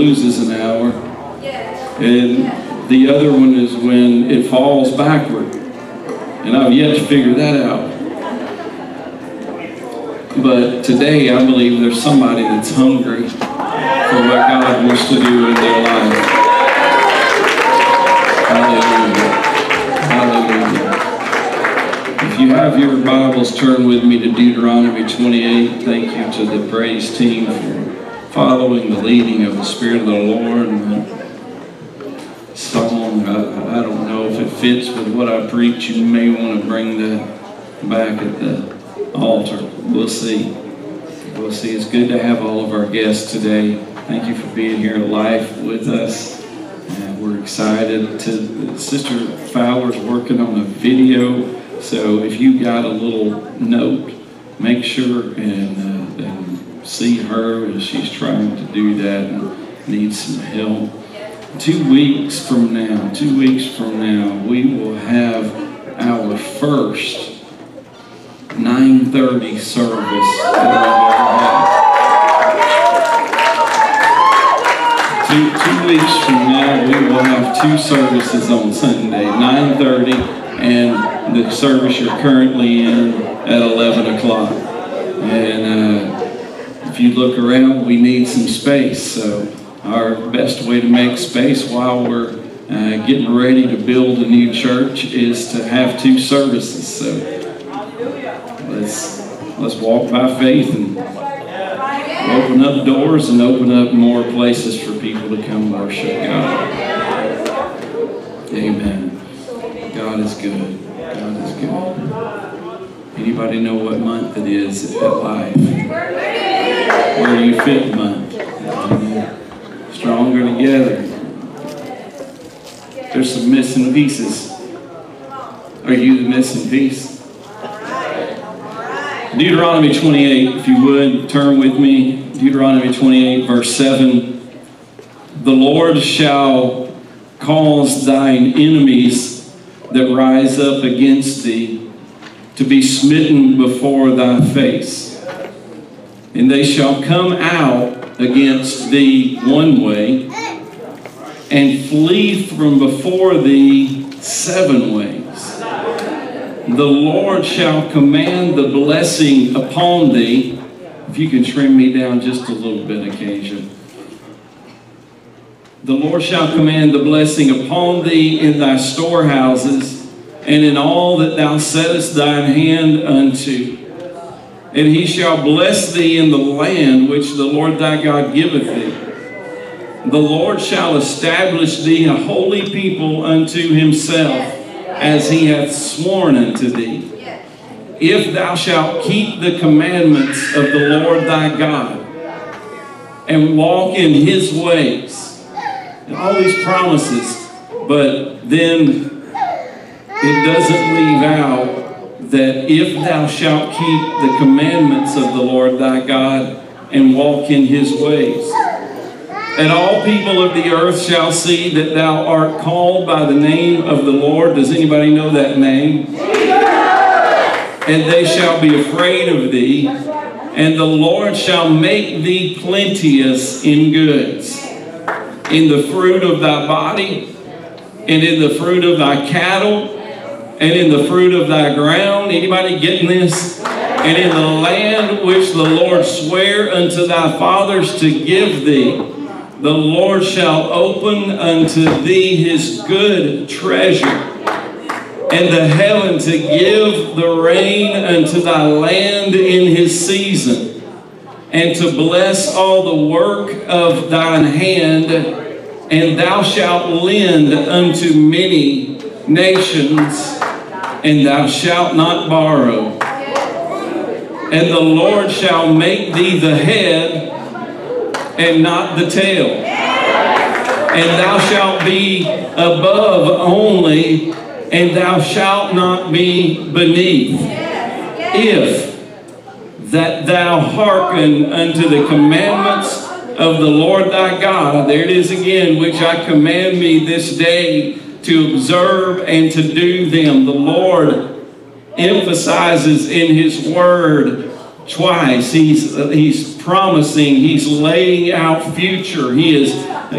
loses an hour. And the other one is when it falls backward. And I've yet to figure that out. But today I believe there's somebody that's hungry for what God wants to do in their life. Hallelujah. Hallelujah. If you have your Bibles, turn with me to Deuteronomy 28. Thank you to the praise team following the leading of the Spirit of the Lord. And song, I, I don't know if it fits with what I preach. You may want to bring that back at the altar. We'll see. We'll see. It's good to have all of our guests today. Thank you for being here live with us. And we're excited to Sister Fowler's working on a video. So if you got a little note, make sure and, uh, and see her as she's trying to do that and needs some help. Two weeks from now, two weeks from now, we will have our first 9:30 service Two, two weeks from now, we will have two services on Sunday, 9:30 and the service you're currently in at 11 o'clock. And uh, you look around, we need some space. So our best way to make space while we're uh, getting ready to build a new church is to have two services. So let's let's walk by faith and open up doors and open up more places for people to come worship God. Amen. God is good. God is good. Anybody know what month it is at life? Where are you fit month? Stronger together. There's some missing pieces. Are you the missing piece? Deuteronomy 28, if you would, turn with me. Deuteronomy 28, verse 7. The Lord shall cause thine enemies that rise up against thee to be smitten before thy face. And they shall come out against thee one way and flee from before thee seven ways the Lord shall command the blessing upon thee. If you can trim me down just a little bit, occasion. The Lord shall command the blessing upon thee in thy storehouses and in all that thou settest thine hand unto. And he shall bless thee in the land which the Lord thy God giveth thee. The Lord shall establish thee a holy people unto himself as he hath sworn unto thee. If thou shalt keep the commandments of the Lord thy God, and walk in his ways. And all these promises, but then it doesn't leave out that if thou shalt keep the commandments of the Lord thy God and walk in his ways. And all people of the earth shall see that thou art called by the name of the Lord. Does anybody know that name? And they shall be afraid of thee. And the Lord shall make thee plenteous in goods, in the fruit of thy body, and in the fruit of thy cattle, and in the fruit of thy ground. Anybody getting this? And in the land which the Lord sware unto thy fathers to give thee, the Lord shall open unto thee his good treasure, and the heaven to give the rain unto thy land in his season, and to bless all the work of thine hand, and thou shalt lend unto many nations, and thou shalt not borrow. And the Lord shall make thee the head and not the tail. And thou shalt be above only, and thou shalt not be beneath. If that thou hearken unto the commandments of the Lord thy God, there it is again, which I command me this day to observe and to do them. The Lord emphasizes in his word twice. He's, he's promising, he's laying out future, he is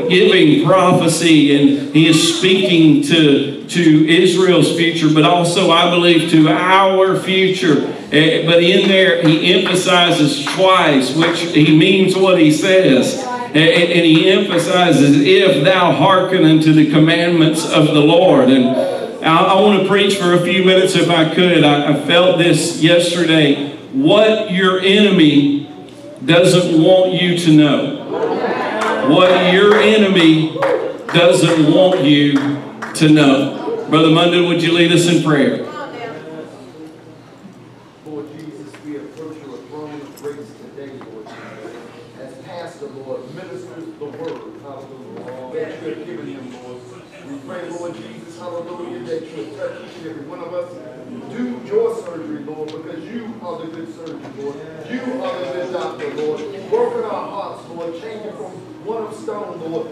giving prophecy, and he is speaking to, to Israel's future, but also, I believe, to our future. Eh, but in there, he emphasizes twice, which he means what he says. And, and he emphasizes, if thou hearken unto the commandments of the Lord. And I, I want to preach for a few minutes if I could. I, I felt this yesterday. What your enemy doesn't want you to know. What your enemy doesn't want you to know. Brother Munden, would you lead us in prayer? Lord Jesus, we approach your throne of grace today, Lord Jesus. As Pastor, Lord, ministers the word, hallelujah, that you have given him, Lord. We pray, Lord Jesus, hallelujah, that you would touch each and every one of us. Do your surgery, Lord, because you are the good surgeon, Lord. You are the good doctor, Lord. Work in our hearts, Lord. Change it from one of stone, Lord,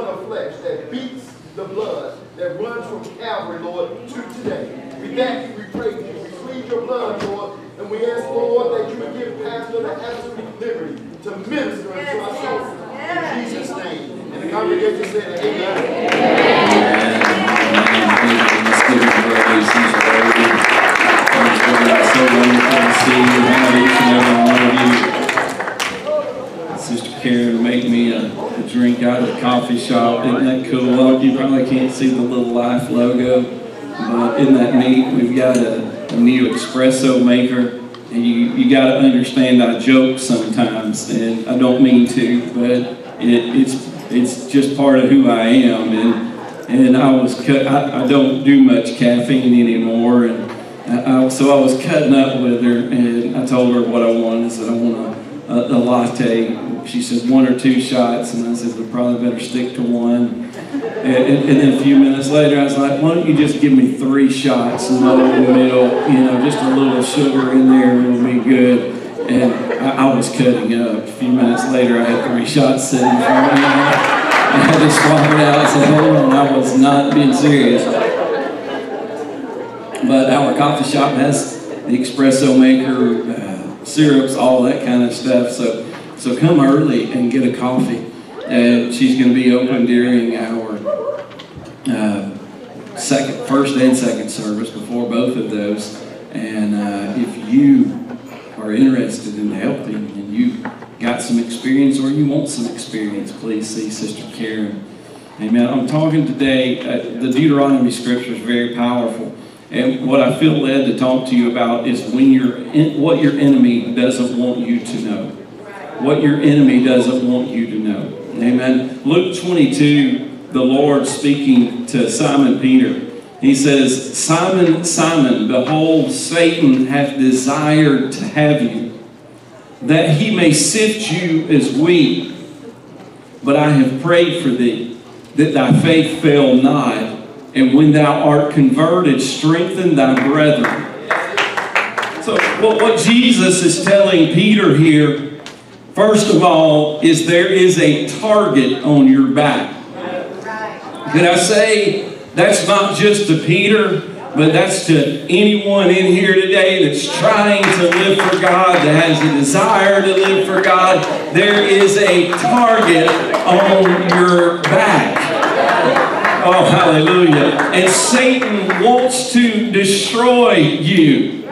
to one of flesh that beats the blood, that runs from Calvary, Lord, to today. We thank you, we praise you, we plead your blood, Lord, and we ask, Lord, that you would give Pastor the absolute liberty to minister unto our souls. In Jesus' name. And the congregation said, Amen. Let's give him praise. He's worthy. It's so wonderful to see you. How each and every Sister Karen made me a, a drink out of the coffee shop. Isn't that cool? Well, you probably can't see the little life logo, but isn't that neat? We've got a, a new espresso maker. And you, you got to understand I joke sometimes, and I don't mean to, but it, it's it's just part of who I am. And and I was cut. I, I don't do much caffeine anymore, and I, I, so I was cutting up with her, and I told her what I wanted. I said I want a, a, a latte. She said one or two shots, and I said we probably better stick to one. And, and, and then a few minutes later, I was like, why don't you just give me three shots, no milk, you know, just a little sugar in there, it'll be good. And I, I was cutting up. A few minutes later, I had three shots sitting in front of me. I had to swap it out. I said, hold on, I was not being serious. But our coffee shop has the espresso maker, uh, syrups, all that kind of stuff. So, so come early and get a coffee. And she's going to be open during our uh, second, first and second service before both of those. And uh, if you are interested in helping and you got some experience or you want some experience, please see Sister Karen. Amen. I'm talking today, uh, the Deuteronomy scripture is very powerful. And what I feel led to talk to you about is when you're in, what your enemy doesn't want you to know. What your enemy doesn't want you to know. Amen. Luke 22, the Lord speaking to Simon Peter. He says, Simon, Simon, behold, Satan hath desired to have you, that he may sift you as wheat. But I have prayed for thee, that thy faith fail not, and when thou art converted, strengthen thy brethren. So, what, what Jesus is telling Peter here, first of all, is there is a target on your back. Did I say that's not just to Peter, but that's to anyone in here today that's trying to live for God, that has a desire to live for God? There is a target on your back. Oh, hallelujah. And Satan wants to destroy you.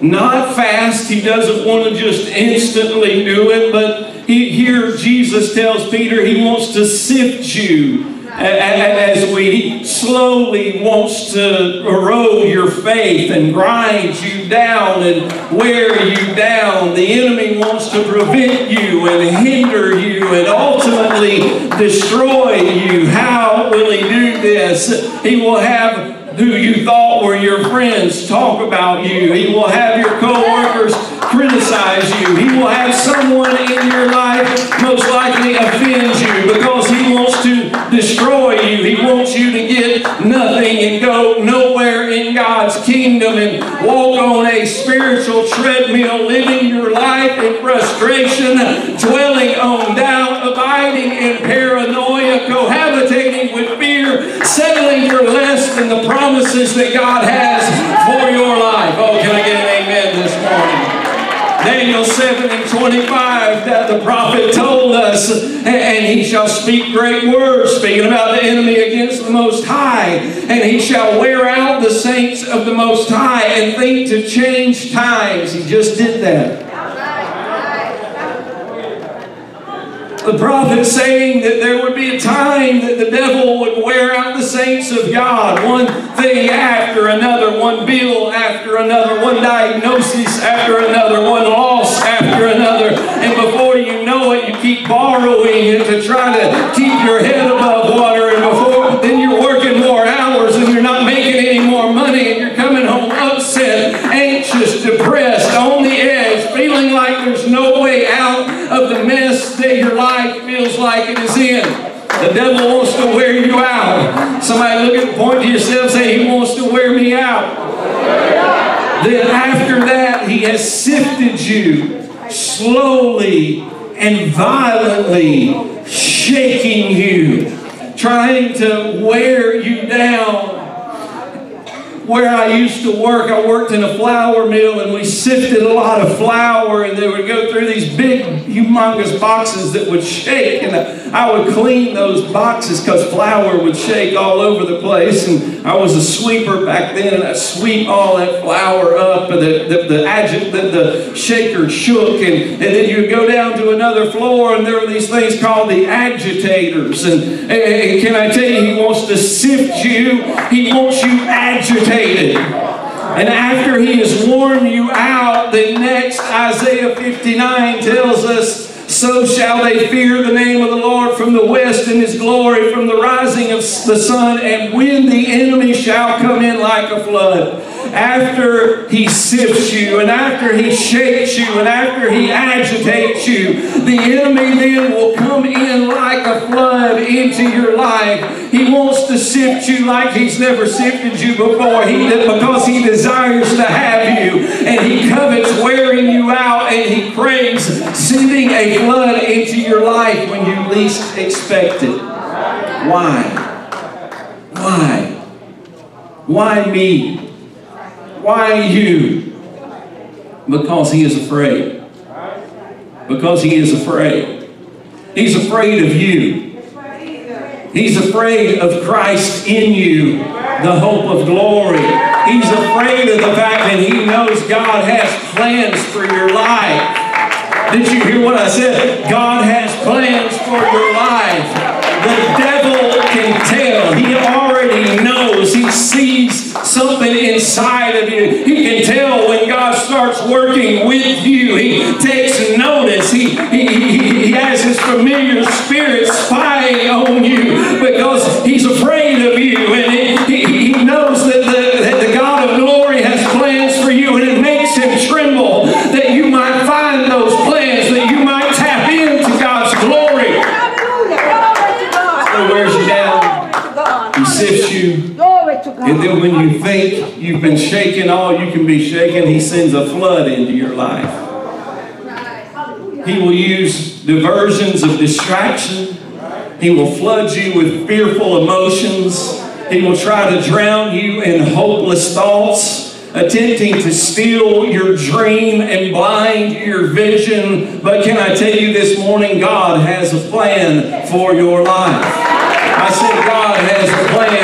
Not fast, he doesn't want to just instantly do it, but he, here Jesus tells Peter he wants to sift you as we slowly wants to erode your faith and grind you down and wear you down. The enemy wants to prevent you and hinder you and ultimately destroy you. How will he do this? He will have who you thought were your friends talk about you. He will have your co-workers criticize you. He will have someone in your life most likely offend you because he to destroy you. He wants you to get nothing and go nowhere in God's kingdom and walk on a spiritual treadmill, living your life in frustration, dwelling on doubt, abiding in paranoia, cohabitating with fear, settling for less than the promises that God has for your life. Oh, can I get an amen this morning? Daniel 7 and 25 that the prophet told us, and he shall speak great words, speaking about the enemy against the Most High, and he shall wear out the saints of the Most High and think to change times. He just did that. the prophet saying that there would be a time that the devil would wear out the saints of God, one thing after another, one bill after another, one diagnosis after another, one loss it, borrowing to try to keep your head above water, and before then you're working more hours and you're not making any more money, and you're coming home upset, anxious, depressed, on the edge, feeling like there's no way out of the mess that your life feels like it is in. The devil wants to wear you out. Somebody look at point to yourself say, He wants to wear me out. Then after that, He has sifted you slowly and violently, shaking you, trying to wear you down where I used to work, I worked in a flour mill and we sifted a lot of flour and they would go through these big, humongous boxes that would shake. And I would clean those boxes because flour would shake all over the place. And I was a sweeper back then and I'd sweep all that flour up and the, the, the, agit, the, the shaker shook. And, and then you'd go down to another floor and there were these things called the agitators. And, and can I tell you, he wants to sift you, he wants you agitated And after he has worn you out, the next Isaiah 59 tells us, So shall they fear the name of the Lord from the west and his glory from the rising of the sun, and when the enemy shall come in like a flood after he sifts you and after he shakes you and after he agitates you, the enemy then will come in like a flood into your life. He wants to sift you like he's never sifted you before he because he desires to have you and he covets wearing you out and he craves sending a flood into your life when you least expect it. Why? Why? Why me? Why you? Because he is afraid. Because he is afraid. He's afraid of you. He's afraid of Christ in you, the hope of glory. He's afraid of the fact that he knows God has plans for your life. Did you hear what I said? God has plans for your life. The devil can tell. He already knows. He sees something inside of you. He can tell when God starts working with you. He takes notice. He, he, he has his familiar spirit spying on you because he's afraid of you. And he, he knows that the, that the God of glory has plans for you. And it makes him tremble that you might find those plans, that you might tap into God's glory. He wears you down. Glory to God. He sifts you. Glory to God. And then when you think you've been shaken all you can be shaken, he sends a flood into your life. He will use diversions of distraction. He will flood you with fearful emotions. He will try to drown you in hopeless thoughts, attempting to steal your dream and blind your vision. But can I tell you this morning, God has a plan for your life. I said, God has a plan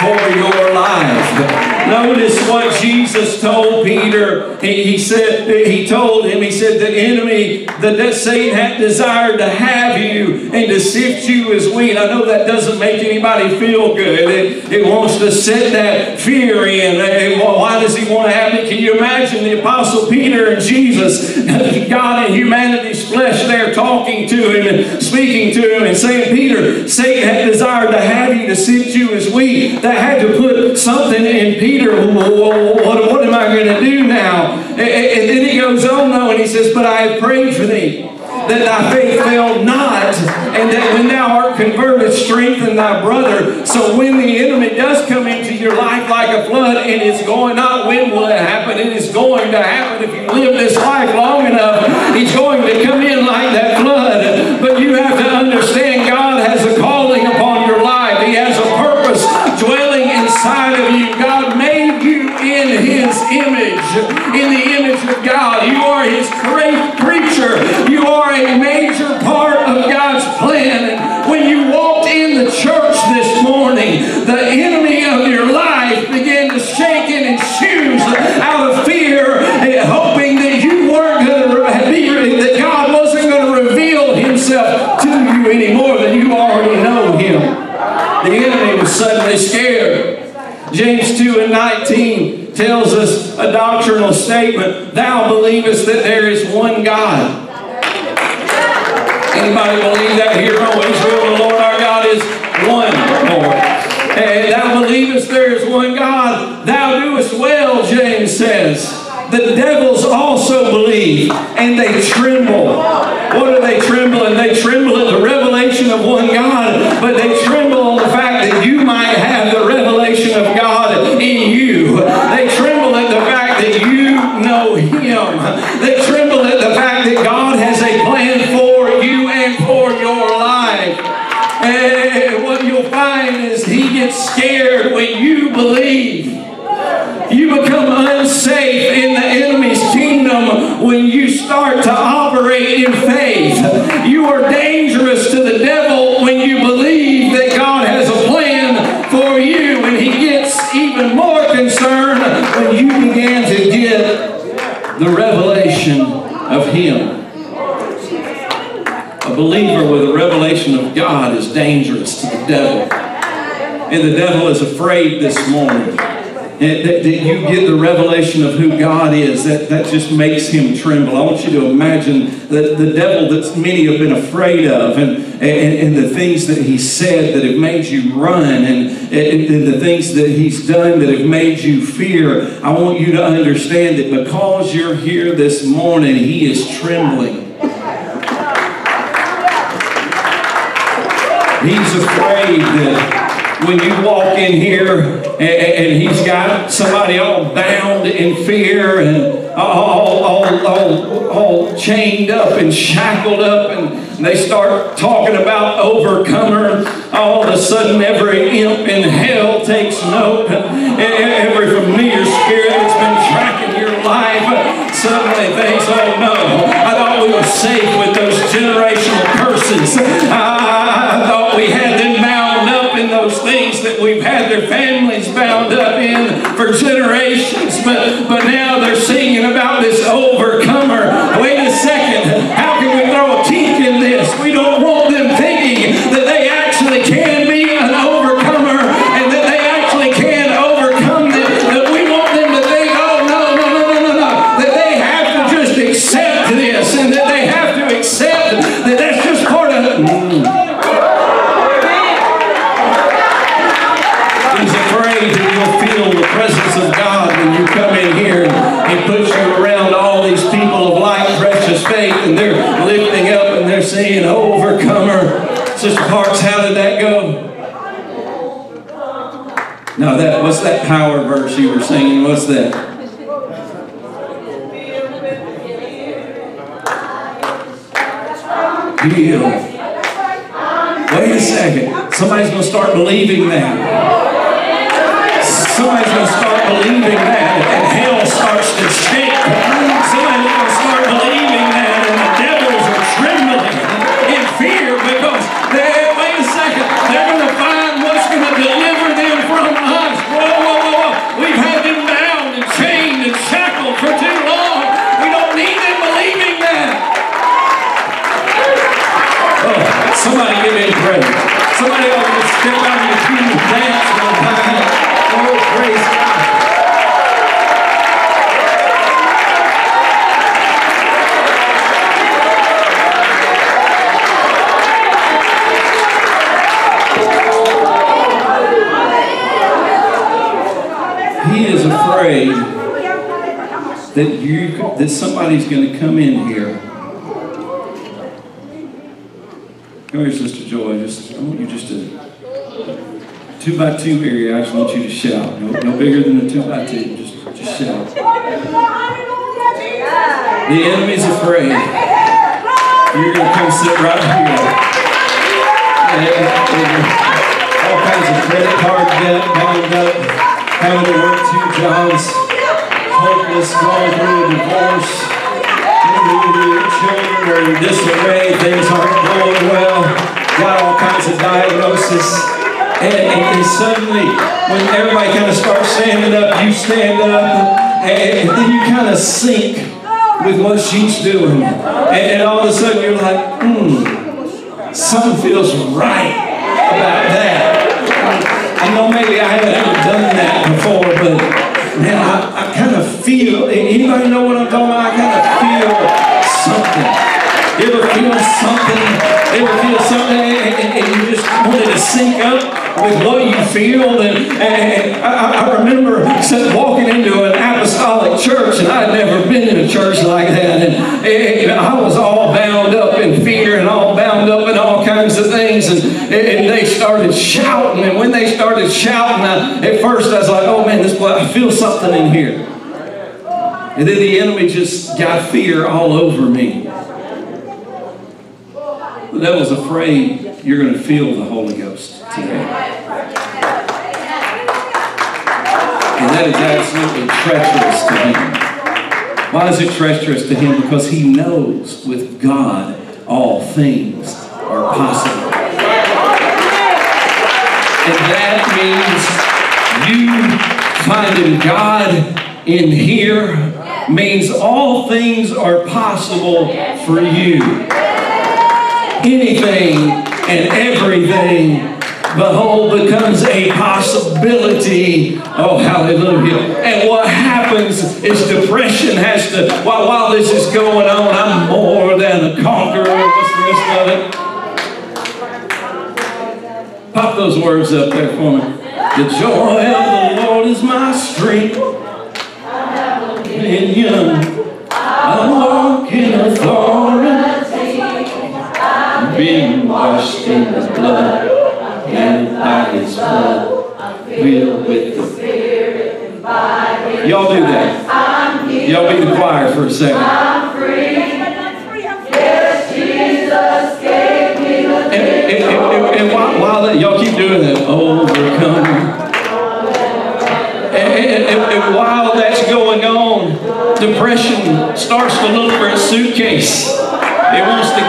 for your life. Notice what Jesus told Peter. He, he said, he told him, he said, the enemy, the, that Satan had desired to have you and to sift you as wheat. I know that doesn't make anybody feel good. It, it wants to set that fear in. And why does he want to have it? Can you imagine the Apostle Peter and Jesus, God in humanity's flesh there talking to him and speaking to him and saying, Peter, Satan had desired to have you to sift you as wheat. That had to put something in Peter. What, what am I going to do now? And, and then he goes on, though, and he says, But I have prayed for thee that thy faith fail not, and that when thou art converted, strengthen thy brother. So when the enemy does come into your life like a flood, and it's going not when will it happen, it is going to happen if you live this life long enough. He's going to come in like that flood. But you is afraid this morning. That, that you get the revelation of who God is, that, that just makes him tremble. I want you to imagine the, the devil that many have been afraid of and, and, and the things that he said that have made you run and, and, and the things that he's done that have made you fear. I want you to understand that because you're here this morning, he is trembling. He's afraid that when you walk in here and, and he's got somebody all bound in fear and all, all, all, all chained up and shackled up and they start talking about overcomer, all of a sudden every imp in hell takes note. Every familiar spirit that's been tracking your life suddenly thinks, oh no, I thought we were safe with those generational curses. I, I thought we had them bound up in those things that we've had their families bound up in for generations. But, but now were singing? That somebody's going to come in here. Come here, Sister Joy. Just I want you just to two by two area. I just want you to shout. No, no bigger than a two by two. Just just shout. The enemy's afraid. You're going to come sit right here. All kinds of credit card debt bound up, having to work two jobs, hopeless, going through a divorce, your children are in disarray, things aren't going well, got all kinds of diagnosis. And, and, and suddenly, when everybody kind of starts standing up, you stand up, and, and then you kind of sync with what she's doing. And, all of a sudden, you're like, hmm something feels right about that. I know maybe I haven't ever done that before, but man, I, feel, anybody know what I'm talking about? I kind of feel something. You ever feel something? You ever feel something and, and- and you just wanted to sync up with what you feel? And, and I, I remember walking into an apostolic church and I'd never been in a church like that. And, and I was all bound up in fear and all bound up in all kinds of things. And, and they started shouting. And when they started shouting, I, at first I was like, oh man, this I feel something in here. And then the enemy just got fear all over me. The devil's afraid you're going to feel the Holy Ghost today. And that is absolutely treacherous to him. Why is it treacherous to him? Because he knows with God all things are possible. And that means you finding God in here means all things are possible for you. Anything and everything, behold, becomes a possibility. Oh, hallelujah. And what happens is depression has to, while, while this is going on, I'm more than a conqueror. What's the rest of it? Pop those words up there for me. The joy of the Lord is my strength. And. Being washed in the blood, and by His blood, filled with the Spirit. Y'all do that. Y'all be the choir for a second. And, while, y'all keep doing that, and, and while that's going on, depression starts to look for a suitcase. It wants to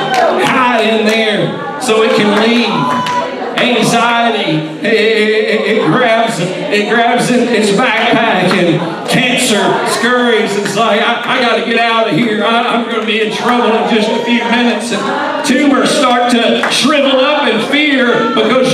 hide in there so it can leave. Anxiety, it, it- it grabs, it grabs in its backpack, and cancer scurries. It's like I, I got to get out of here. I, I'm going to be in trouble in just a few minutes. And tumors start to shrivel up in fear because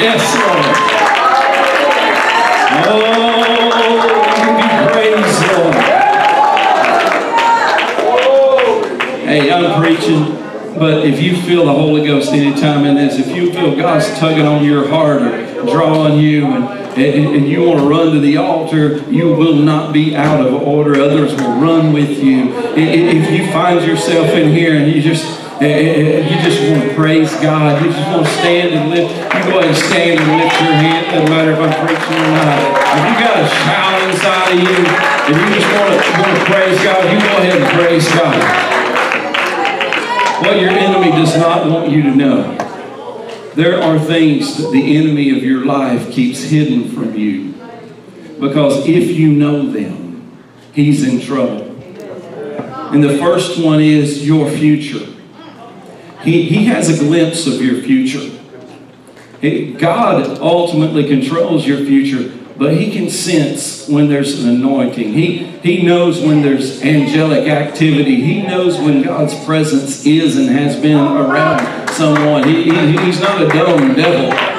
Yes, Lord. Oh, you be praised, Lord. Hey, I'm preaching, but if you feel the Holy Ghost anytime in this, if you feel God's tugging on your heart or drawing you and and, and, you want to run to the altar, you will not be out of order. Others will run with you. If you find yourself in here and you just you just want to praise God. You just want to stand and lift. You go ahead and stand and lift your hand. Doesn't matter if I'm preaching or not. If you got a shout inside of you, if you just want to, want to praise God, you go ahead and praise God. What your enemy does not want you to know. There are things that the enemy of your life keeps hidden from you. Because if you know them, he's in trouble. And the first one is your future. He, he has a glimpse of your future. God ultimately controls your future, but He can sense when there's an anointing. He, he knows when there's angelic activity. He knows when God's presence is and has been around someone. He, he, he's not a dumb devil.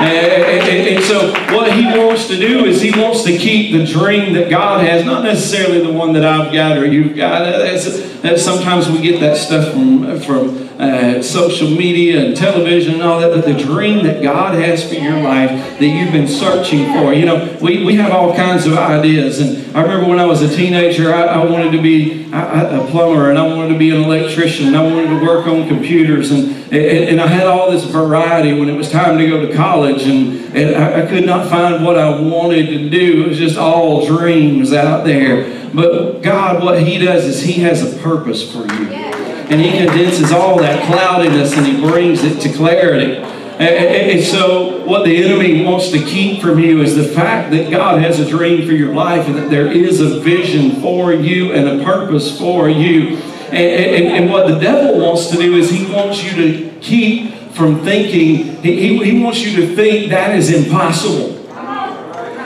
And, and, and, so what he wants to do is he wants to keep the dream that God has, not necessarily the one that I've got or you've got. That's, that's sometimes we get that stuff from, from uh, social media and television and all that, but the dream that God has for your life that you've been searching for. You know, we, we have all kinds of ideas. And I remember when I was a teenager, I, I wanted to be a, a plumber and I wanted to be an electrician and I wanted to work on computers. And, and, and I had all this variety when it was time to go to college. And, and I, I could not find what I wanted to do. It was just all dreams out there. But God, what He does is He has a purpose for you and he condenses all that cloudiness and he brings it to clarity. And, so, what the enemy wants to keep from you is the fact that God has a dream for your life and that there is a vision for you and a purpose for you. And, and what the devil wants to do is he wants you to keep from thinking, he, he wants you to think that is impossible.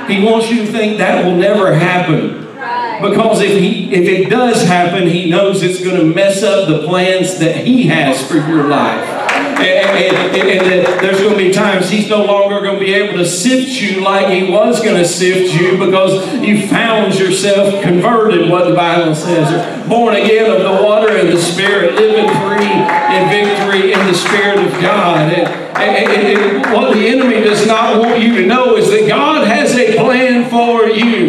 He wants you to think that will never happen. Because if he if it does happen, he knows it's going to mess up the plans that he has for your life. And, and, and, there's going to be times he's no longer going to be able to sift you like he was going to sift you because you found yourself converted, what the Bible says, born again of the water and the Spirit, living free in victory in the Spirit of God. And, what the enemy does not want you to know is that God has a plan for you.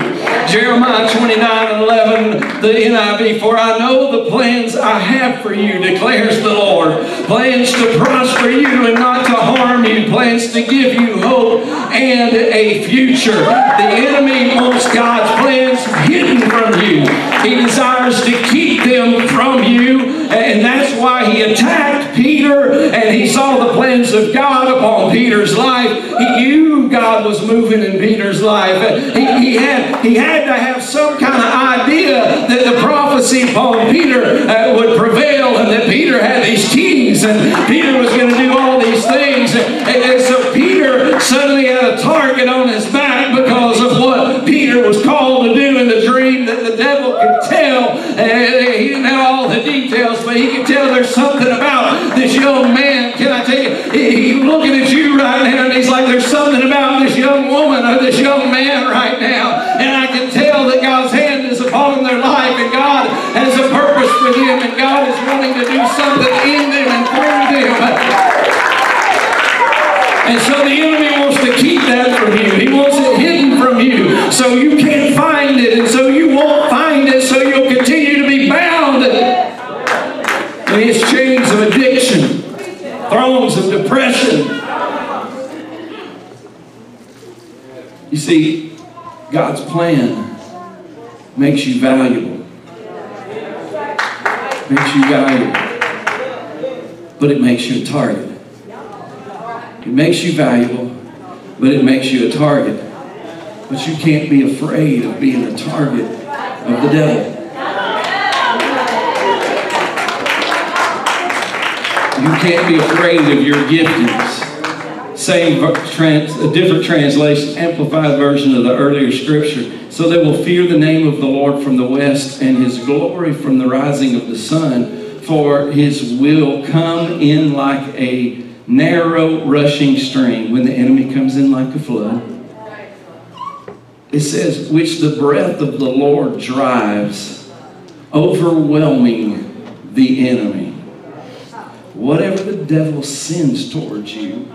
Jeremiah 29 and 11, the NIV, For I know the plans I have for you, declares the Lord. Plans to prosper you and not to harm you. Plans to give you hope and a future. The enemy wants God's plans hidden from you. He desires to keep them from you. And that's why he attacked Peter and he saw the plans of God upon Peter's life. He knew God was moving in Peter's life. He, he, had, he had to have some kind of idea that the prophecy upon Peter uh, would prevail and that Peter had these keys and Peter was going to do all these things. And, and so Peter suddenly had a target on his back because of what Peter was called to do in the dream that the devil could tell. And he didn't have all the details, but he could tell there's something about this young man. Can I tell you? He's looking at you right now and he's like, there's something about this young woman or this young man right now. And I can tell that God's hand is upon their life and God has a purpose for them and God is wanting to do something in them and through them. And so the enemy wants to keep that from you. He wants it hidden from you so you can't find it and so you won't find it so you'll continue to be bound in these chains of addiction, thrones of depression. You see, God's plan makes you valuable. Makes you valuable. But it makes you a target. It makes you valuable, but it makes you a target. But you can't be afraid of being a target of the devil. You can't be afraid of your giftings. Same trans, a different translation, amplified version of the earlier scripture. So they will fear the name of the Lord from the west and his glory from the rising of the sun, for his will come in like a narrow rushing stream when the enemy comes in like a flood. It says, which the breath of the Lord drives, overwhelming the enemy. whatever the devil sends towards you,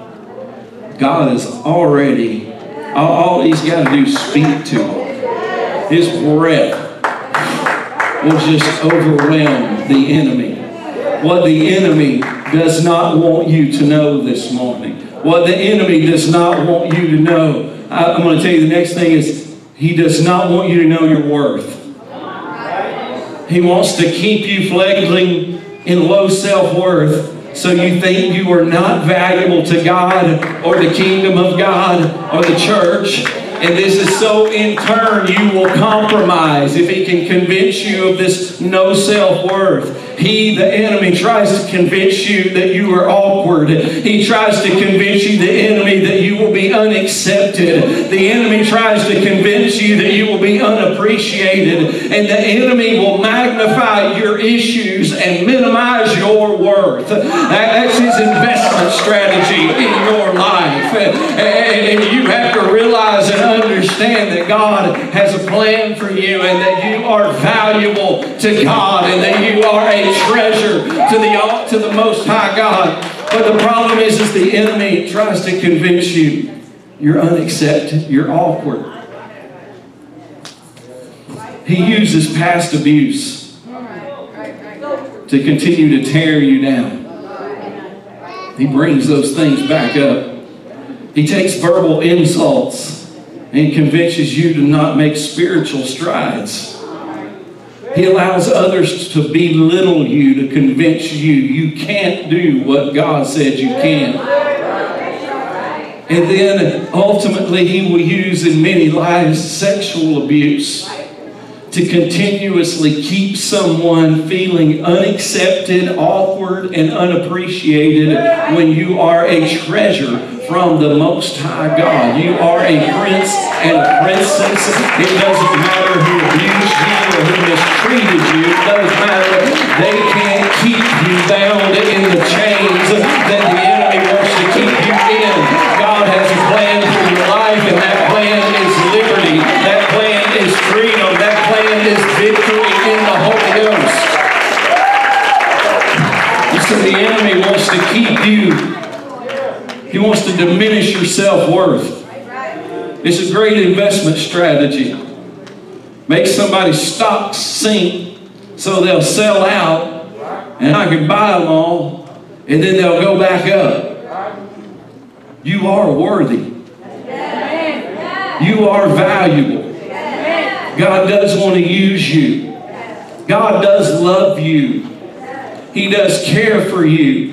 God is already, all, all he's got to do is speak to him. His breath will just overwhelm the enemy. What the enemy does not want you to know this morning. What the enemy does not want you to know. I, I'm going to tell you the next thing is he does not want you to know your worth. He wants to keep you fledgling in low self-worth so you think you are not valuable to God or the kingdom of God or the church. And this is so in turn you will compromise if he can convince you of this no self-worth. He, the enemy, tries to convince you that you are awkward. He tries to convince you, the enemy, that you will be unaccepted. The enemy tries to convince you that you will be unappreciated. And the enemy will magnify your issues and minimize your worth. That's his investment strategy in your life. And you have to realize and understand that God has a plan for you and that you are valuable to God and that you are a treasure to the, to the Most High God. But the problem is, is the enemy tries to convince you you're unaccepted, you're awkward. He uses past abuse to continue to tear you down. He brings those things back up. He takes verbal insults and convinces you to not make spiritual strides. He allows others to belittle you to convince you you can't do what God said you can. And then ultimately, he will use in many lives sexual abuse to continuously keep someone feeling unaccepted, awkward, and unappreciated when you are a treasure from the Most High God. You are a prince and a princess. It doesn't matter who abused you or who mistreated you. It doesn't matter. They can't keep you bound in the chains that the enemy wants to keep you in. God has a plan for your life, and that plan is you he wants to diminish your self-worth. It's a great investment strategy. Make somebody stock sink so they'll sell out and I can buy them all and then they'll go back up. You are worthy. You are valuable. God does want to use you. God does love you. He does care for you.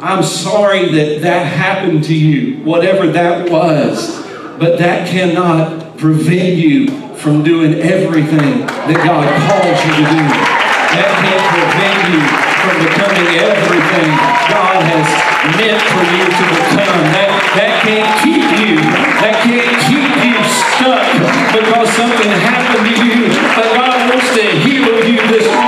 I'm sorry that that happened to you, whatever that was. But that cannot prevent you from doing everything that God calls you to do. That can't prevent you from becoming everything God has meant for you to become. That, that can't keep you. That can't keep you stuck because something happened to you. But God wants to heal you this morning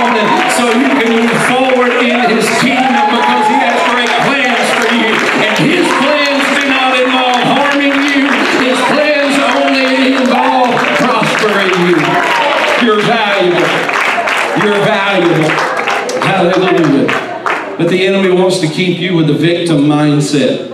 to keep you with the victim mindset.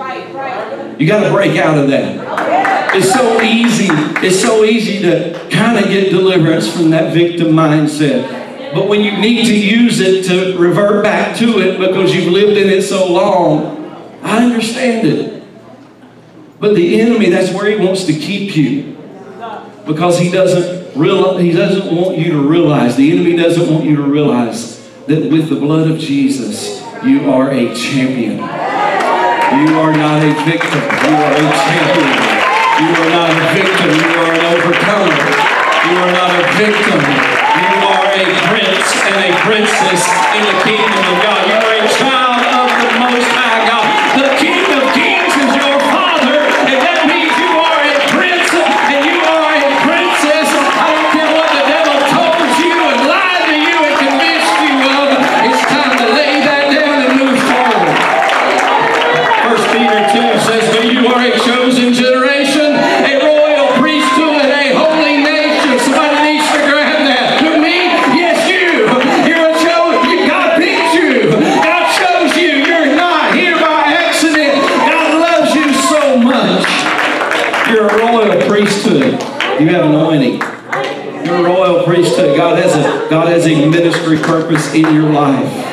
You got to break out of that. It's so easy. It's so easy to kind of get deliverance from that victim mindset. But when you need to use it to revert back to it because you've lived in it so long, I understand it. But the enemy, that's where he wants to keep you. Because he doesn't realize, he doesn't want you to realize, the enemy doesn't want you to realize that with the blood of Jesus, you are a champion. You are not a victim. You are a champion. You are not a victim. You are an overcomer. You are not a victim. You are a prince and a princess in the kingdom of God. You are a child of the Most High God. The King God has a ministry purpose in your life.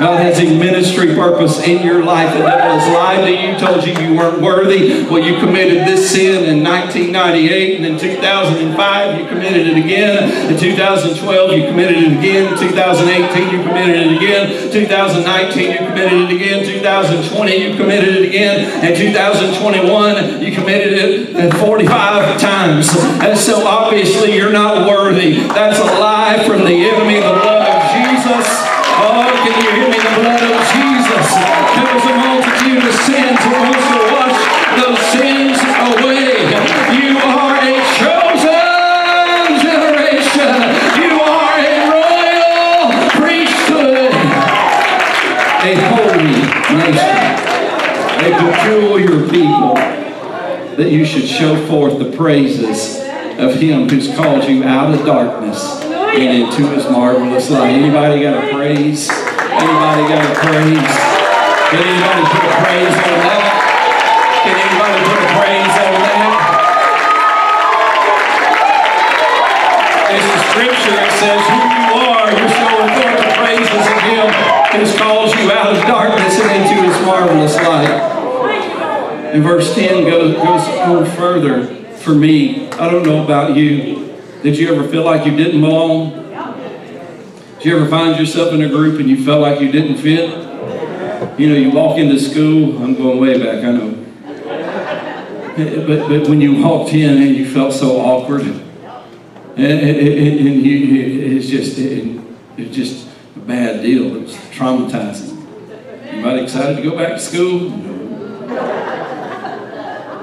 God has a ministry purpose in your life. The devil has lied to you, told you you weren't worthy. Well, you committed this sin in 1998, and in 2005 you committed it again. In 2012 you committed it again. In 2018 you committed it again. 2019 you committed it again. 2020 you committed it again. And 2021 you committed it 45 times. And so obviously you're not worthy. That's a lie from the enemy. The blood of Jesus. Oh, can you blood of Jesus covers a multitude of sins and wants to wash those sins away. You are a chosen generation. You are a royal priesthood. A holy nation. A peculiar people that you should show forth the praises of him who's called you out of darkness and into his marvelous light. Anybody got a praise? Anybody got a praise? Can anybody put a praise on that? Can anybody put a praise on that? It's the scripture that says who you are. You're showing forth the praises of him who's called you out of darkness and into his marvelous light. And verse 10 goes, goes on further for me. I don't know about you. Did you ever feel like you didn't belong? Did you ever find yourself in a group and you felt like you didn't fit? You know, you walk into school, I'm going way back, I know. But, but when you walked in and you felt so awkward, and, and, and you, it's just it, it's just a bad deal. It was traumatizing. Anybody excited to go back to school?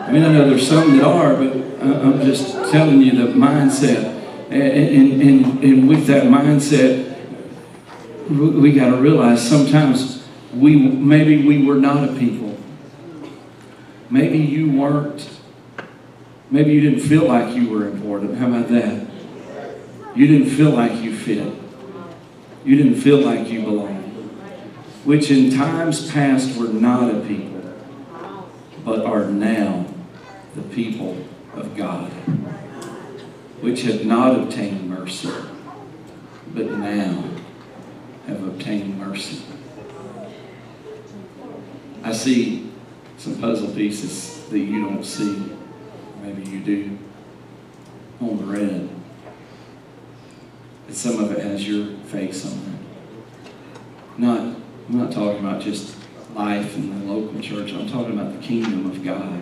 I mean, I know there's some that are, but I'm just telling you the mindset. And, and, and, and with that mindset, we got to realize sometimes we maybe we were not a people. Maybe you weren't. Maybe you didn't feel like you were important. How about that? You didn't feel like you fit. You didn't feel like you belonged. Which in times past were not a people, but are now the people of God, which have not obtained mercy, but now have obtained mercy. I see some puzzle pieces that you don't see. Maybe you do. On the red. And some of it has your face on it. Not, I'm not talking about just life in the local church. I'm talking about the kingdom of God.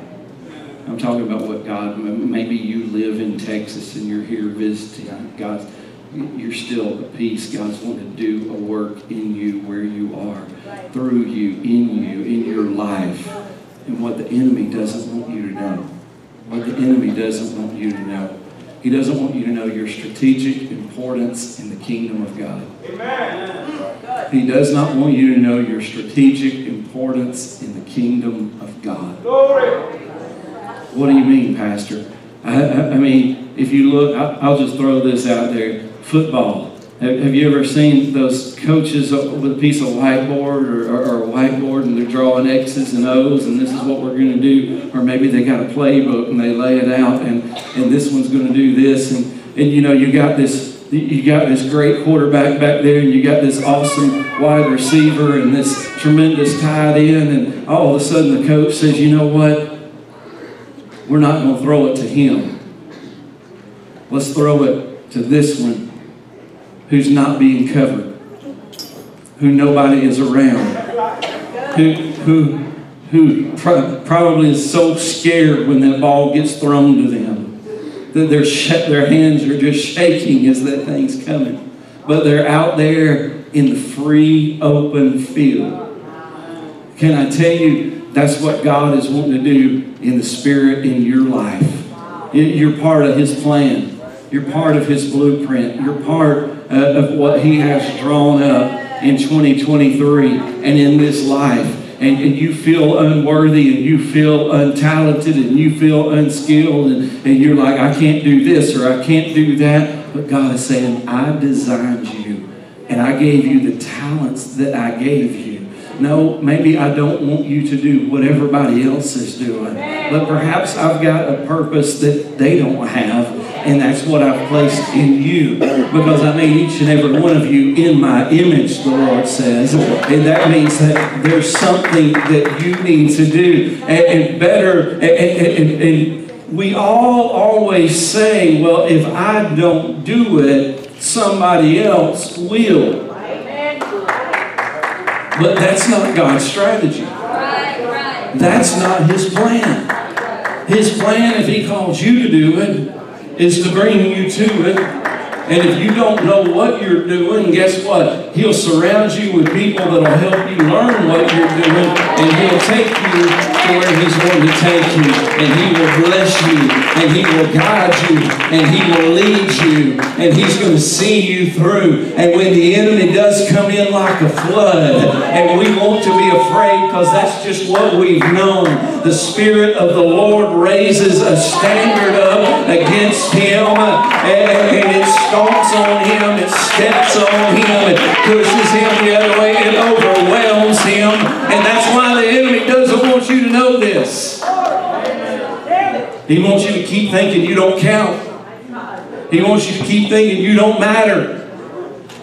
I'm talking about what God, maybe you live in Texas and you're here visiting. God, you're still a piece. God's wanting to do a work in you where you are, through you, in you, in your life. And what the enemy doesn't want you to know. What the enemy doesn't want you to know. He doesn't want you to know your strategic importance in the kingdom of God. Amen. He does not want you to know your strategic importance in the kingdom of God. Glory. What do you mean, Pastor? I, I, I mean, if you look, I, will just throw this out there football. Have, have, you ever seen those coaches with a piece of whiteboard or, or, or, a whiteboard and they're drawing X's and O's and this is what we're going to do? Or maybe they got a playbook and they lay it out and, and this one's going to do this. And, and you know, you got this you got this great quarterback back there, and you got this awesome wide receiver and this tremendous tight end, and all of a sudden the coach says, you know what? we're not going to throw it to him. Let's throw it to this one who's not being covered, who nobody is around, who, who, who probably is so scared when that ball gets thrown to them that their, their hands are just shaking as that thing's coming. But they're out there in the free, open field. Can I tell you, that's what God is wanting to do in the Spirit in your life. You're part of His plan. You're part of His blueprint. You're part uh, of what He has drawn up in 2023 and in this life. And, and you feel unworthy and you feel untalented and you feel unskilled and, and you're like, I can't do this or I can't do that. But God is saying, I designed you and I gave you the talents that I gave you no, maybe I don't want you to do what everybody else is doing. But perhaps I've got a purpose that they don't have, and that's what I've placed in you. Because I made each and every one of you in my image, the Lord says. And that means that there's something that you need to do. And, and better, and, and, and we all always say, well, if I don't do it, somebody else will. But that's not God's strategy. That's not His plan. His plan, if He calls you to do it, is to bring you to it. And if you don't know what you're doing, guess what? He'll surround you with people that'll help you learn what you're doing, and He'll take you to where He's going to take you, and He will bless you, and He will guide you, and He will lead you, and He's going to see you through. And when the enemy does come in like a flood, and we want to be afraid because that's just what we've known, the Spirit of the Lord raises a standard up against him, and, and it stomps on him, it steps on him, it pushes him the other way, it overwhelms him. And that's why the enemy doesn't want you to know this. He wants you to keep thinking you don't count. He wants you to keep thinking you don't matter.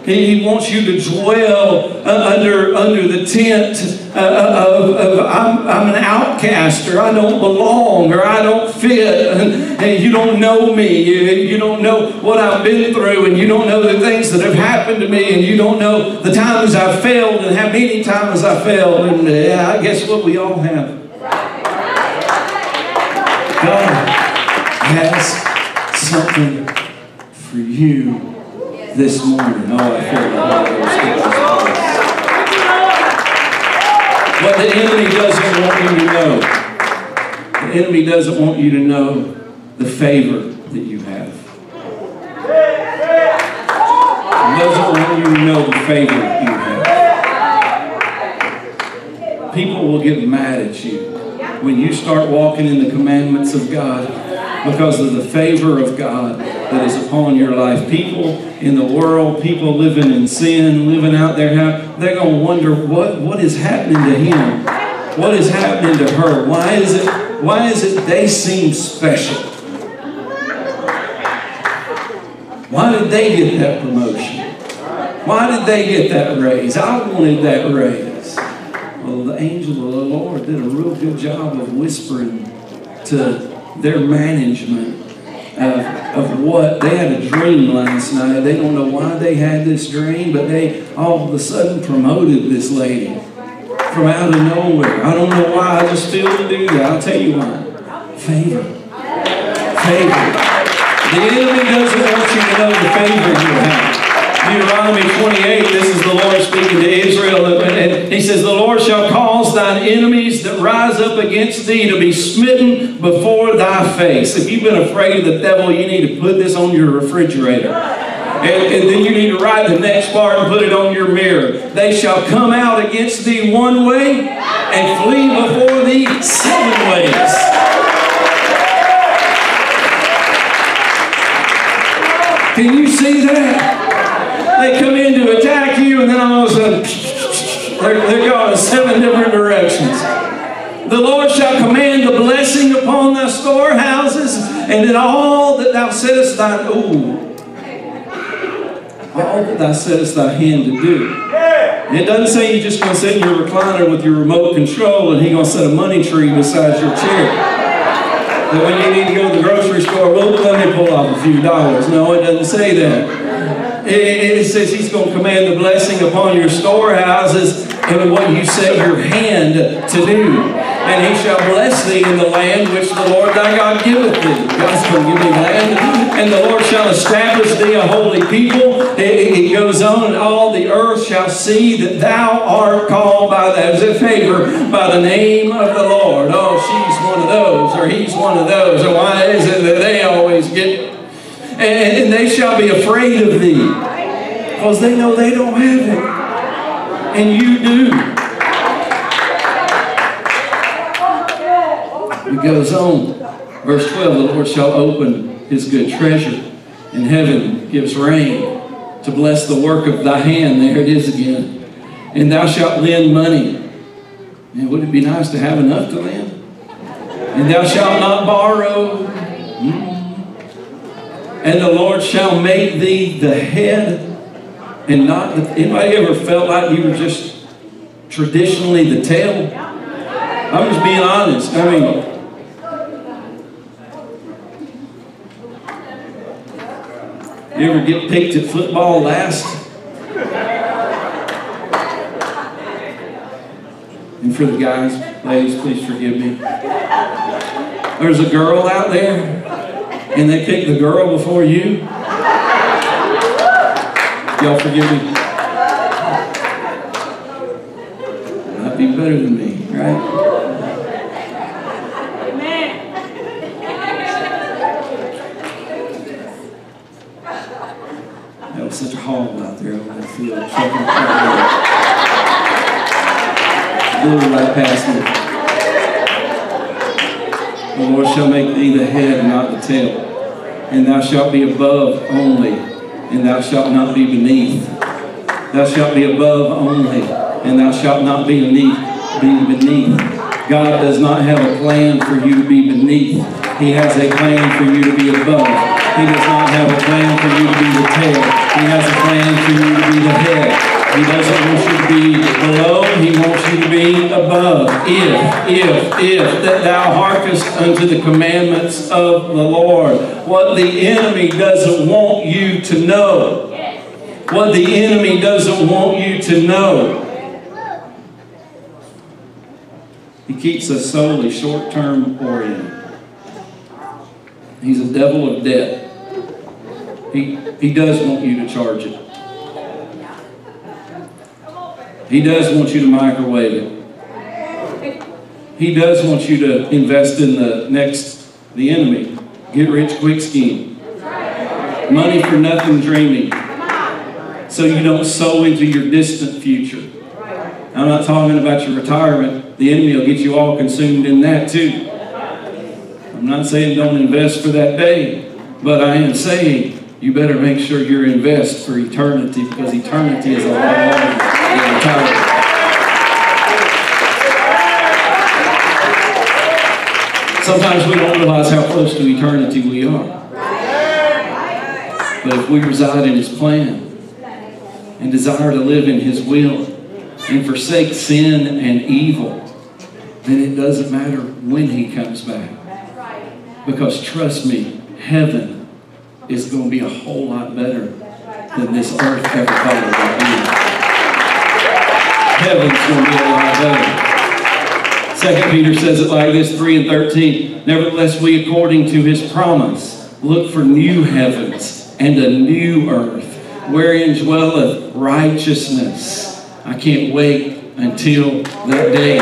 He wants you to dwell uh, under, under the tent of, of I'm, I'm an outcast or I don't belong or I don't fit and, you don't know me. You, don't know what I've been through and you don't know the things that have happened to me and you don't know the times I've failed and how many times I failed. And I guess what we all have. God has something for you this morning. Oh, I feel. What the enemy doesn't want you to know, the enemy doesn't want you to know the favor that you have. He doesn't want you to know the favor you have. People will get mad at you when you start walking in the commandments of God because of the favor of God that is upon your life. People in the world, people living in sin, living out their there, they're going to wonder what, what is happening to him? What is happening to her? Why is it, why is it they seem special? Why did they get that promotion? Why did they get that raise? I wanted that raise. Well, the angel of the Lord did a real good job of whispering to their management of, of what they had a dream last night. They don't know why they had this dream, but they all of a sudden promoted this lady from out of nowhere. I don't know why. I just feel to do that. I'll tell you why. Favor. Favor. The enemy doesn't want you to know the favor you have. Deuteronomy 28, this is the Lord speaking to Israel. And he says, The Lord shall cause thine enemies that rise up against thee to be smitten before thy face. If you've been afraid of the devil, you need to put this on your refrigerator. And, and, then you need to write the next part and put it on your mirror. They shall come out against thee one way and flee before thee seven ways. Can you see that? They come in to attack you, and then all of a sudden, they're, they're going in seven different directions. The Lord shall command the blessing upon thy storehouses, and in all that thou settest thine, ooh, all that thou settest thy hand to do. It doesn't say you're just going to sit in your recliner with your remote control and he's going to set a money tree beside your chair. That when you need to go to the grocery store, well, let me pull off a few dollars. No, it doesn't say that. It, says he's going to command the blessing upon your storehouses and what you set your hand to do. And he shall bless thee in the land which the Lord thy God giveth thee. God's going to give thee land. And the Lord shall establish thee a holy people. It, goes on, and all the earth shall see that thou art called by that favor by the name of the Lord. Oh, she's one of those, or he's one of those. And why is it that they always get and, and they shall be afraid of thee. Because they know they don't have it. And you do. It goes on. Verse 12 the lord shall open his good treasure and heaven gives rain to bless the work of thy hand. There it is again. And thou shalt lend money. Man, wouldn't it be nice to have enough to lend? And thou shalt not borrow. Mm. And the Lord shall make thee the head and not the. Anybody ever felt like you were just traditionally the tail? I'm just being honest. I mean, You ever get picked at football last? And for the guys, ladies, please forgive me. There's a girl out there, and they pick the girl before you. Y'all forgive me. Might be better than me, right? Amen. That was such a hall out there on that field. Blew right past me. The Lord shall make thee the head, not the tail. And thou shalt be above only, and thou shalt not be beneath. Thou shalt be above only, and thou shalt not be beneath. Be beneath. God does not have a plan for you to be beneath. He has a plan for you to be above. He does not have a plan for you to be the tail. He has a plan for you to be the head. He doesn't want you to be below. He wants you to be above. If, if, if that thou hearkest unto the commandments of the Lord. What the enemy doesn't want you to know. What the enemy doesn't want you to know. He keeps us solely short-term oriented. He's a devil of debt. He, he does want you to charge it. He does want you to microwave it. He does want you to invest in the next, the enemy. Get rich quick scheme. Money for nothing dreaming. So you don't sow into your distant future. I'm not talking about your retirement. The enemy will get you all consumed in that too. I'm not saying don't invest for that day, but I am saying you better make sure you're invest for eternity because eternity is a lot longer Sometimes we don't realize how close to eternity we are. But if we reside in His plan and desire to live in His will and forsake sin and evil, then it doesn't matter when He comes back. Because trust me, heaven is going to be a whole lot better than this earth ever thought it would be. Heaven's be. Second Peter says it like this, 3 and 13. Nevertheless, we, according to his promise, look for new heavens and a new earth, wherein dwelleth righteousness. I can't wait until that day.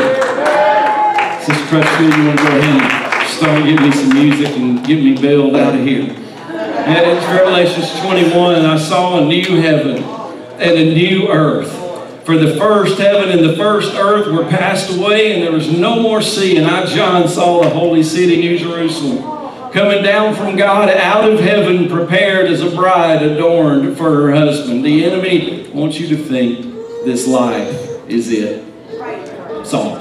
Sister Crutchfield, you want to go ahead and start giving me some music and get me bailed out of here. And it's Revelation 21. I saw a new heaven and a new earth. For the first heaven and the first earth were passed away, and there was no more sea. And I, John, saw the holy city, New Jerusalem, coming down from God out of heaven, prepared as a bride adorned for her husband. The enemy wants you to think this life is it. It's all.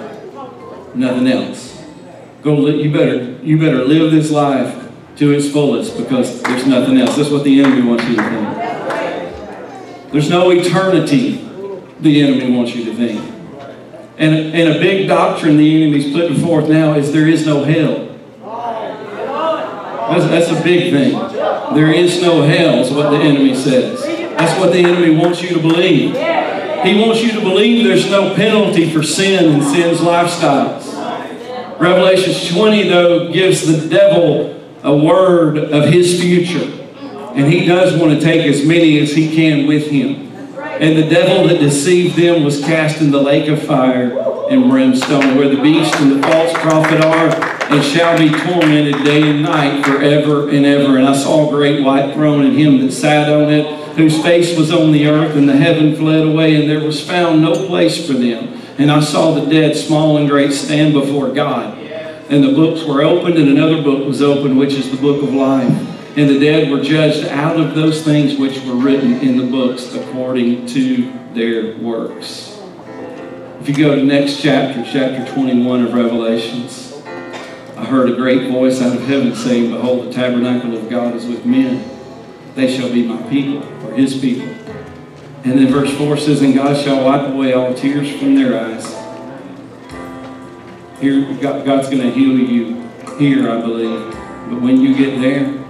Nothing else. Go. You better. You better live this life to its fullest because there's nothing else. That's what the enemy wants you to think. There's no eternity the enemy wants you to think. And, and a big doctrine the enemy's putting forth now is there is no hell. That's, that's a big thing. There is no hell, is what the enemy says. That's what the enemy wants you to believe. He wants you to believe there's no penalty for sin and sin's lifestyles. Revelation 20, though, gives the devil a word of his future. And he does want to take as many as he can with him. And the devil that deceived them was cast in the lake of fire and brimstone, where the beast and the false prophet are, and shall be tormented day and night forever and ever. And I saw a great white throne and him that sat on it, whose face was on the earth, and the heaven fled away, and there was found no place for them. And I saw the dead, small and great, stand before God. And the books were opened, and another book was opened, which is the book of life. And the dead were judged out of those things which were written in the books according to their works. If you go to next chapter, chapter 21 of Revelations, I heard a great voice out of heaven saying, Behold, the tabernacle of God is with men. They shall be my people, or his people. And then verse 4 says, And God shall wipe away all tears from their eyes. Here, God's going to heal you here, I believe. But when you get there,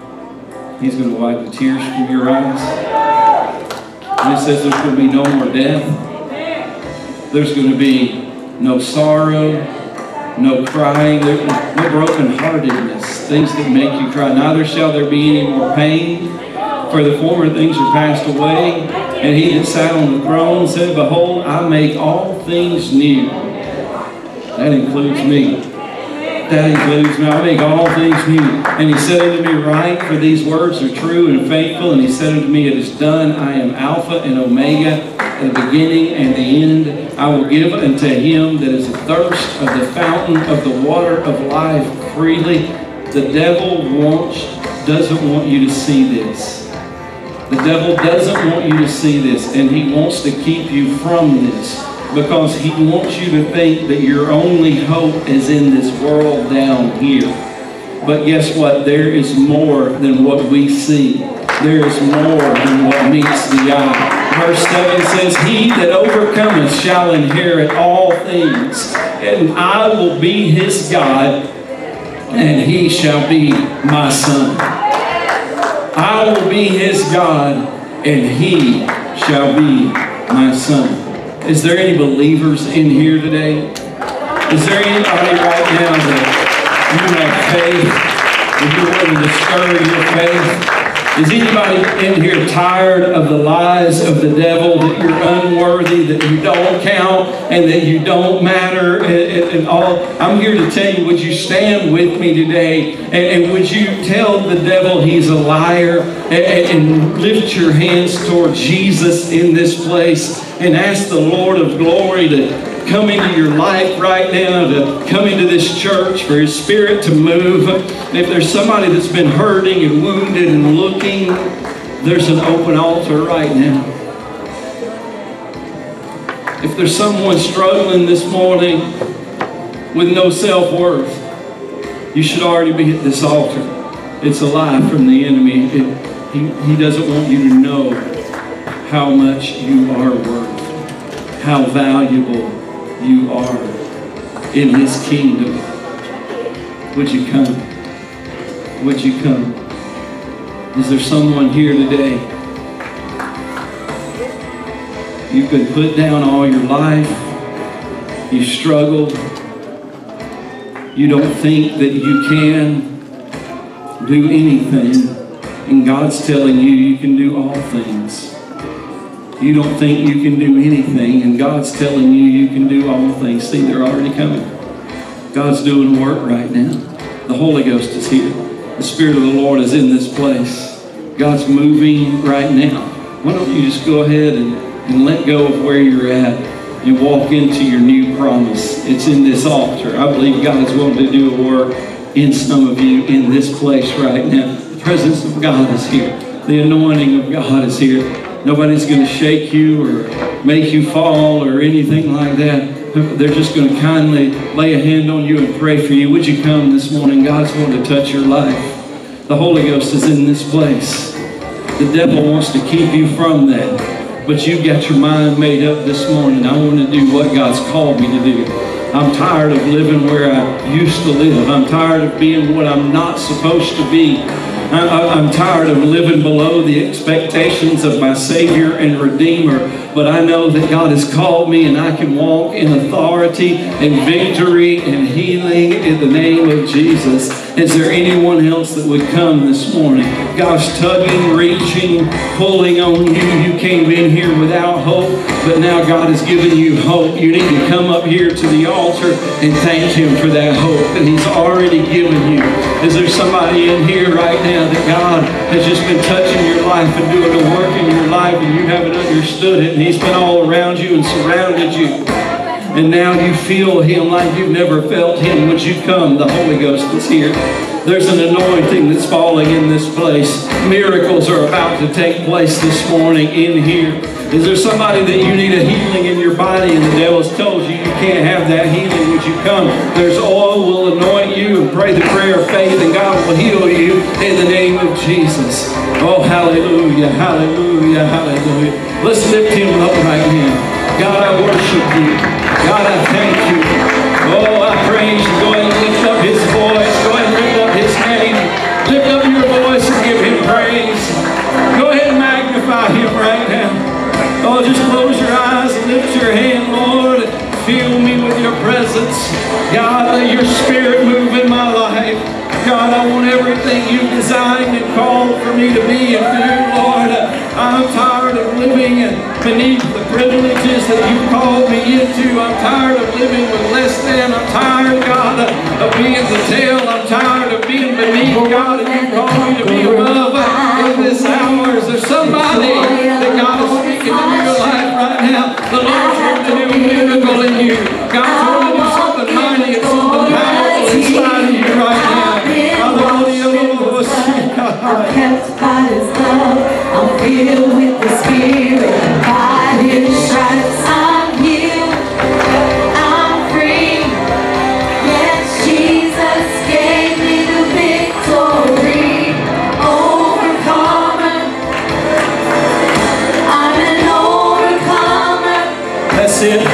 He's going to wipe the tears from your eyes. And it says there's going to be no more death. There's going to be no sorrow, no crying, no brokenheartedness, things that make you cry. Neither shall there be any more pain, for the former things are passed away. And he that sat on the throne said, Behold, I make all things new. That includes me that includes me. I make all things new. And he said unto me, Write, for these words are true and faithful. And he said unto me, It is done. I am Alpha and Omega, the beginning and the end. I will give unto him that is athirst of the fountain of the water of life freely. The devil wants, doesn't want you to see this. The devil doesn't want you to see this, and he wants to keep you from this because he wants you to think that your only hope is in this world down here. But guess what? There is more than what we see. There is more than what meets the eye. Verse 7 says, He that overcometh shall inherit all things, and I will be his God, and he shall be my son. I will be his God, and he shall be my son. Is there any believers in here today? Is there anybody right now that you have faith, that you're willing to stir your faith? Is anybody in here tired of the lies of the devil that you're unworthy, that you don't count, and that you don't matter, and, and all? I'm here to tell you, would you stand with me today, and, and would you tell the devil he's a liar, and, and lift your hands toward Jesus in this place? and ask the Lord of glory to come into your life right now, to come into this church, for His Spirit to move. And if there's somebody that's been hurting and wounded and looking, there's an open altar right now. If there's someone struggling this morning with no self-worth, you should already be at this altar. It's a lie from the enemy. It, he, he doesn't want you to know how much you are worth, how valuable you are in His kingdom. Would you come? Would you come? Is there someone here today? You've been put down all your life. You struggled. You don't think that you can do anything. And God's telling you you can do all things. You don't think you can do anything, and God's telling you you can do all things. See, they're already coming. God's doing work right now. The Holy Ghost is here. The Spirit of the Lord is in this place. God's moving right now. Why don't you just go ahead and, and let go of where you're at and walk into your new promise? It's in this altar. I believe God is willing to do a work in some of you in this place right now. The presence of God is here. The anointing of God is here. Nobody's going to shake you or make you fall or anything like that. They're just going to kindly lay a hand on you and pray for you. Would you come this morning? God's going to touch your life. The Holy Ghost is in this place. The devil wants to keep you from that. But you've got your mind made up this morning. I want to do what God's called me to do. I'm tired of living where I used to live. I'm tired of being what I'm not supposed to be. I'm tired of living below the expectations of my Savior and Redeemer, but I know that God has called me and I can walk in authority and victory and healing in the name of Jesus. Is there anyone else that would come this morning? God's tugging, reaching, pulling on you. You came in here without hope, but now God has given you hope. You need to come up here to the altar and thank Him for that hope that He's already given you. Is there somebody in here right now that God has just been touching your life and doing a work in your life and you haven't understood it and He's been all around you and surrounded you? And now you feel Him like you've never felt Him. Would you come? The Holy Ghost is here. There's an anointing that's falling in this place. Miracles are about to take place this morning in here. Is there somebody that you need a healing in your body and the devil's told you you can't have that healing? Would you come? There's oil will anoint you and pray the prayer of faith and God will heal you in the name of Jesus. Oh, hallelujah, hallelujah, hallelujah. Let's lift him up right now. God, I worship you. God, I thank you. Oh, I. Go and lift up his voice. Go and lift up his name. Lift up your voice and give him praise. Go ahead and magnify him right now. Oh, just close your eyes and lift your hand, Lord. Fill me with your presence. God, let your spirit move in my life. God, I want everything you designed and called for me to be and do, Lord. I'm tired of living beneath the privileges that you've called me into. I'm tired of living with less than. I'm tired, God, of being the tail. I'm tired of being beneath, God, and you call me to be above in this hour. Is there somebody that God is speaking into your life right now? The Lord's going to do a miracle in you. God's going to do something mighty and something powerful inside of you right now. I'm kept by His love. I'm filled with the Spirit. By His stripes I'm healed. I'm free. Yes, Jesus gave me the victory. Overcomer. I'm an overcomer. That's it.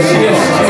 Yes, yes, yes.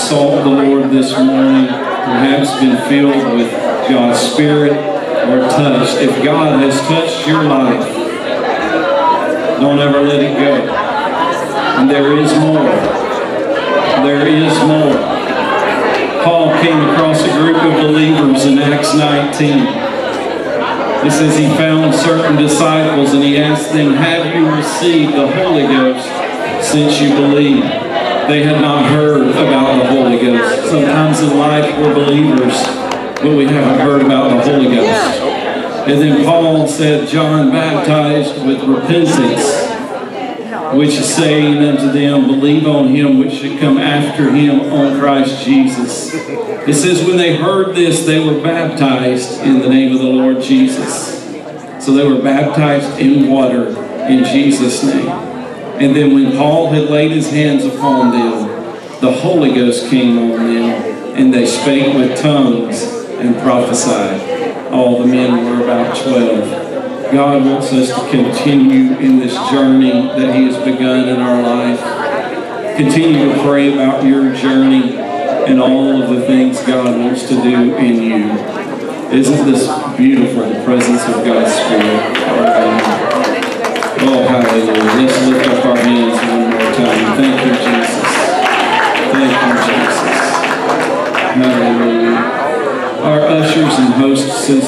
Sought the Lord this morning, perhaps been filled with God's Spirit or touched. If God has touched your life, don't ever let it go. And there is more. There is more. Paul came across a group of believers in Acts 19. It says he found certain disciples and he asked them, Have you received the Holy Ghost since you believed? They had not heard about the Holy Ghost. Sometimes in life we're believers, but we haven't heard about the Holy Ghost. And then Paul said, John baptized with repentance which is saying unto them, Believe on him which should come after him on Christ Jesus. It says, When they heard this, they were baptized in the name of the Lord Jesus. So they were baptized in water in Jesus' name. And then when Paul had laid his hands upon them, the Holy Ghost came on them, and they spake with tongues and prophesied. All the men were about twelve. God wants us to continue in this journey that He has begun in our life. Continue to pray about your journey and all of the things God wants to do in you. Isn't this beautiful, the presence of God's Spirit? Hallelujah. Let's lift up our hands one more time. Thank you, Jesus. Thank you, Jesus. Hallelujah. Our ushers and hostesses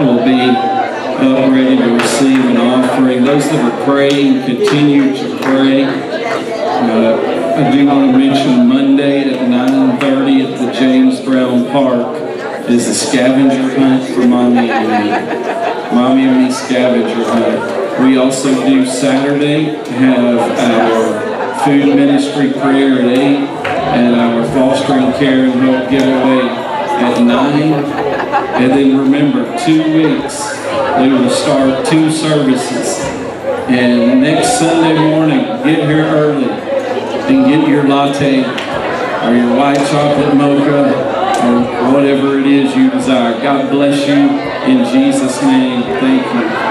will be up ready to receive an offering. Those that are praying, continue to pray. Uh, I do want to mention Monday at 9.30 at the James Brown Park is a scavenger hunt for Mommy and me. Mommy and me scavenger hunt. We also do Saturday have our food ministry prayer at 8 and our fostering care and help giveaway at 9. And then remember, two weeks we will start two services. And next Sunday morning, get here early and get your latte or your white chocolate mocha or whatever it is you desire. God bless you in Jesus' name. Thank you.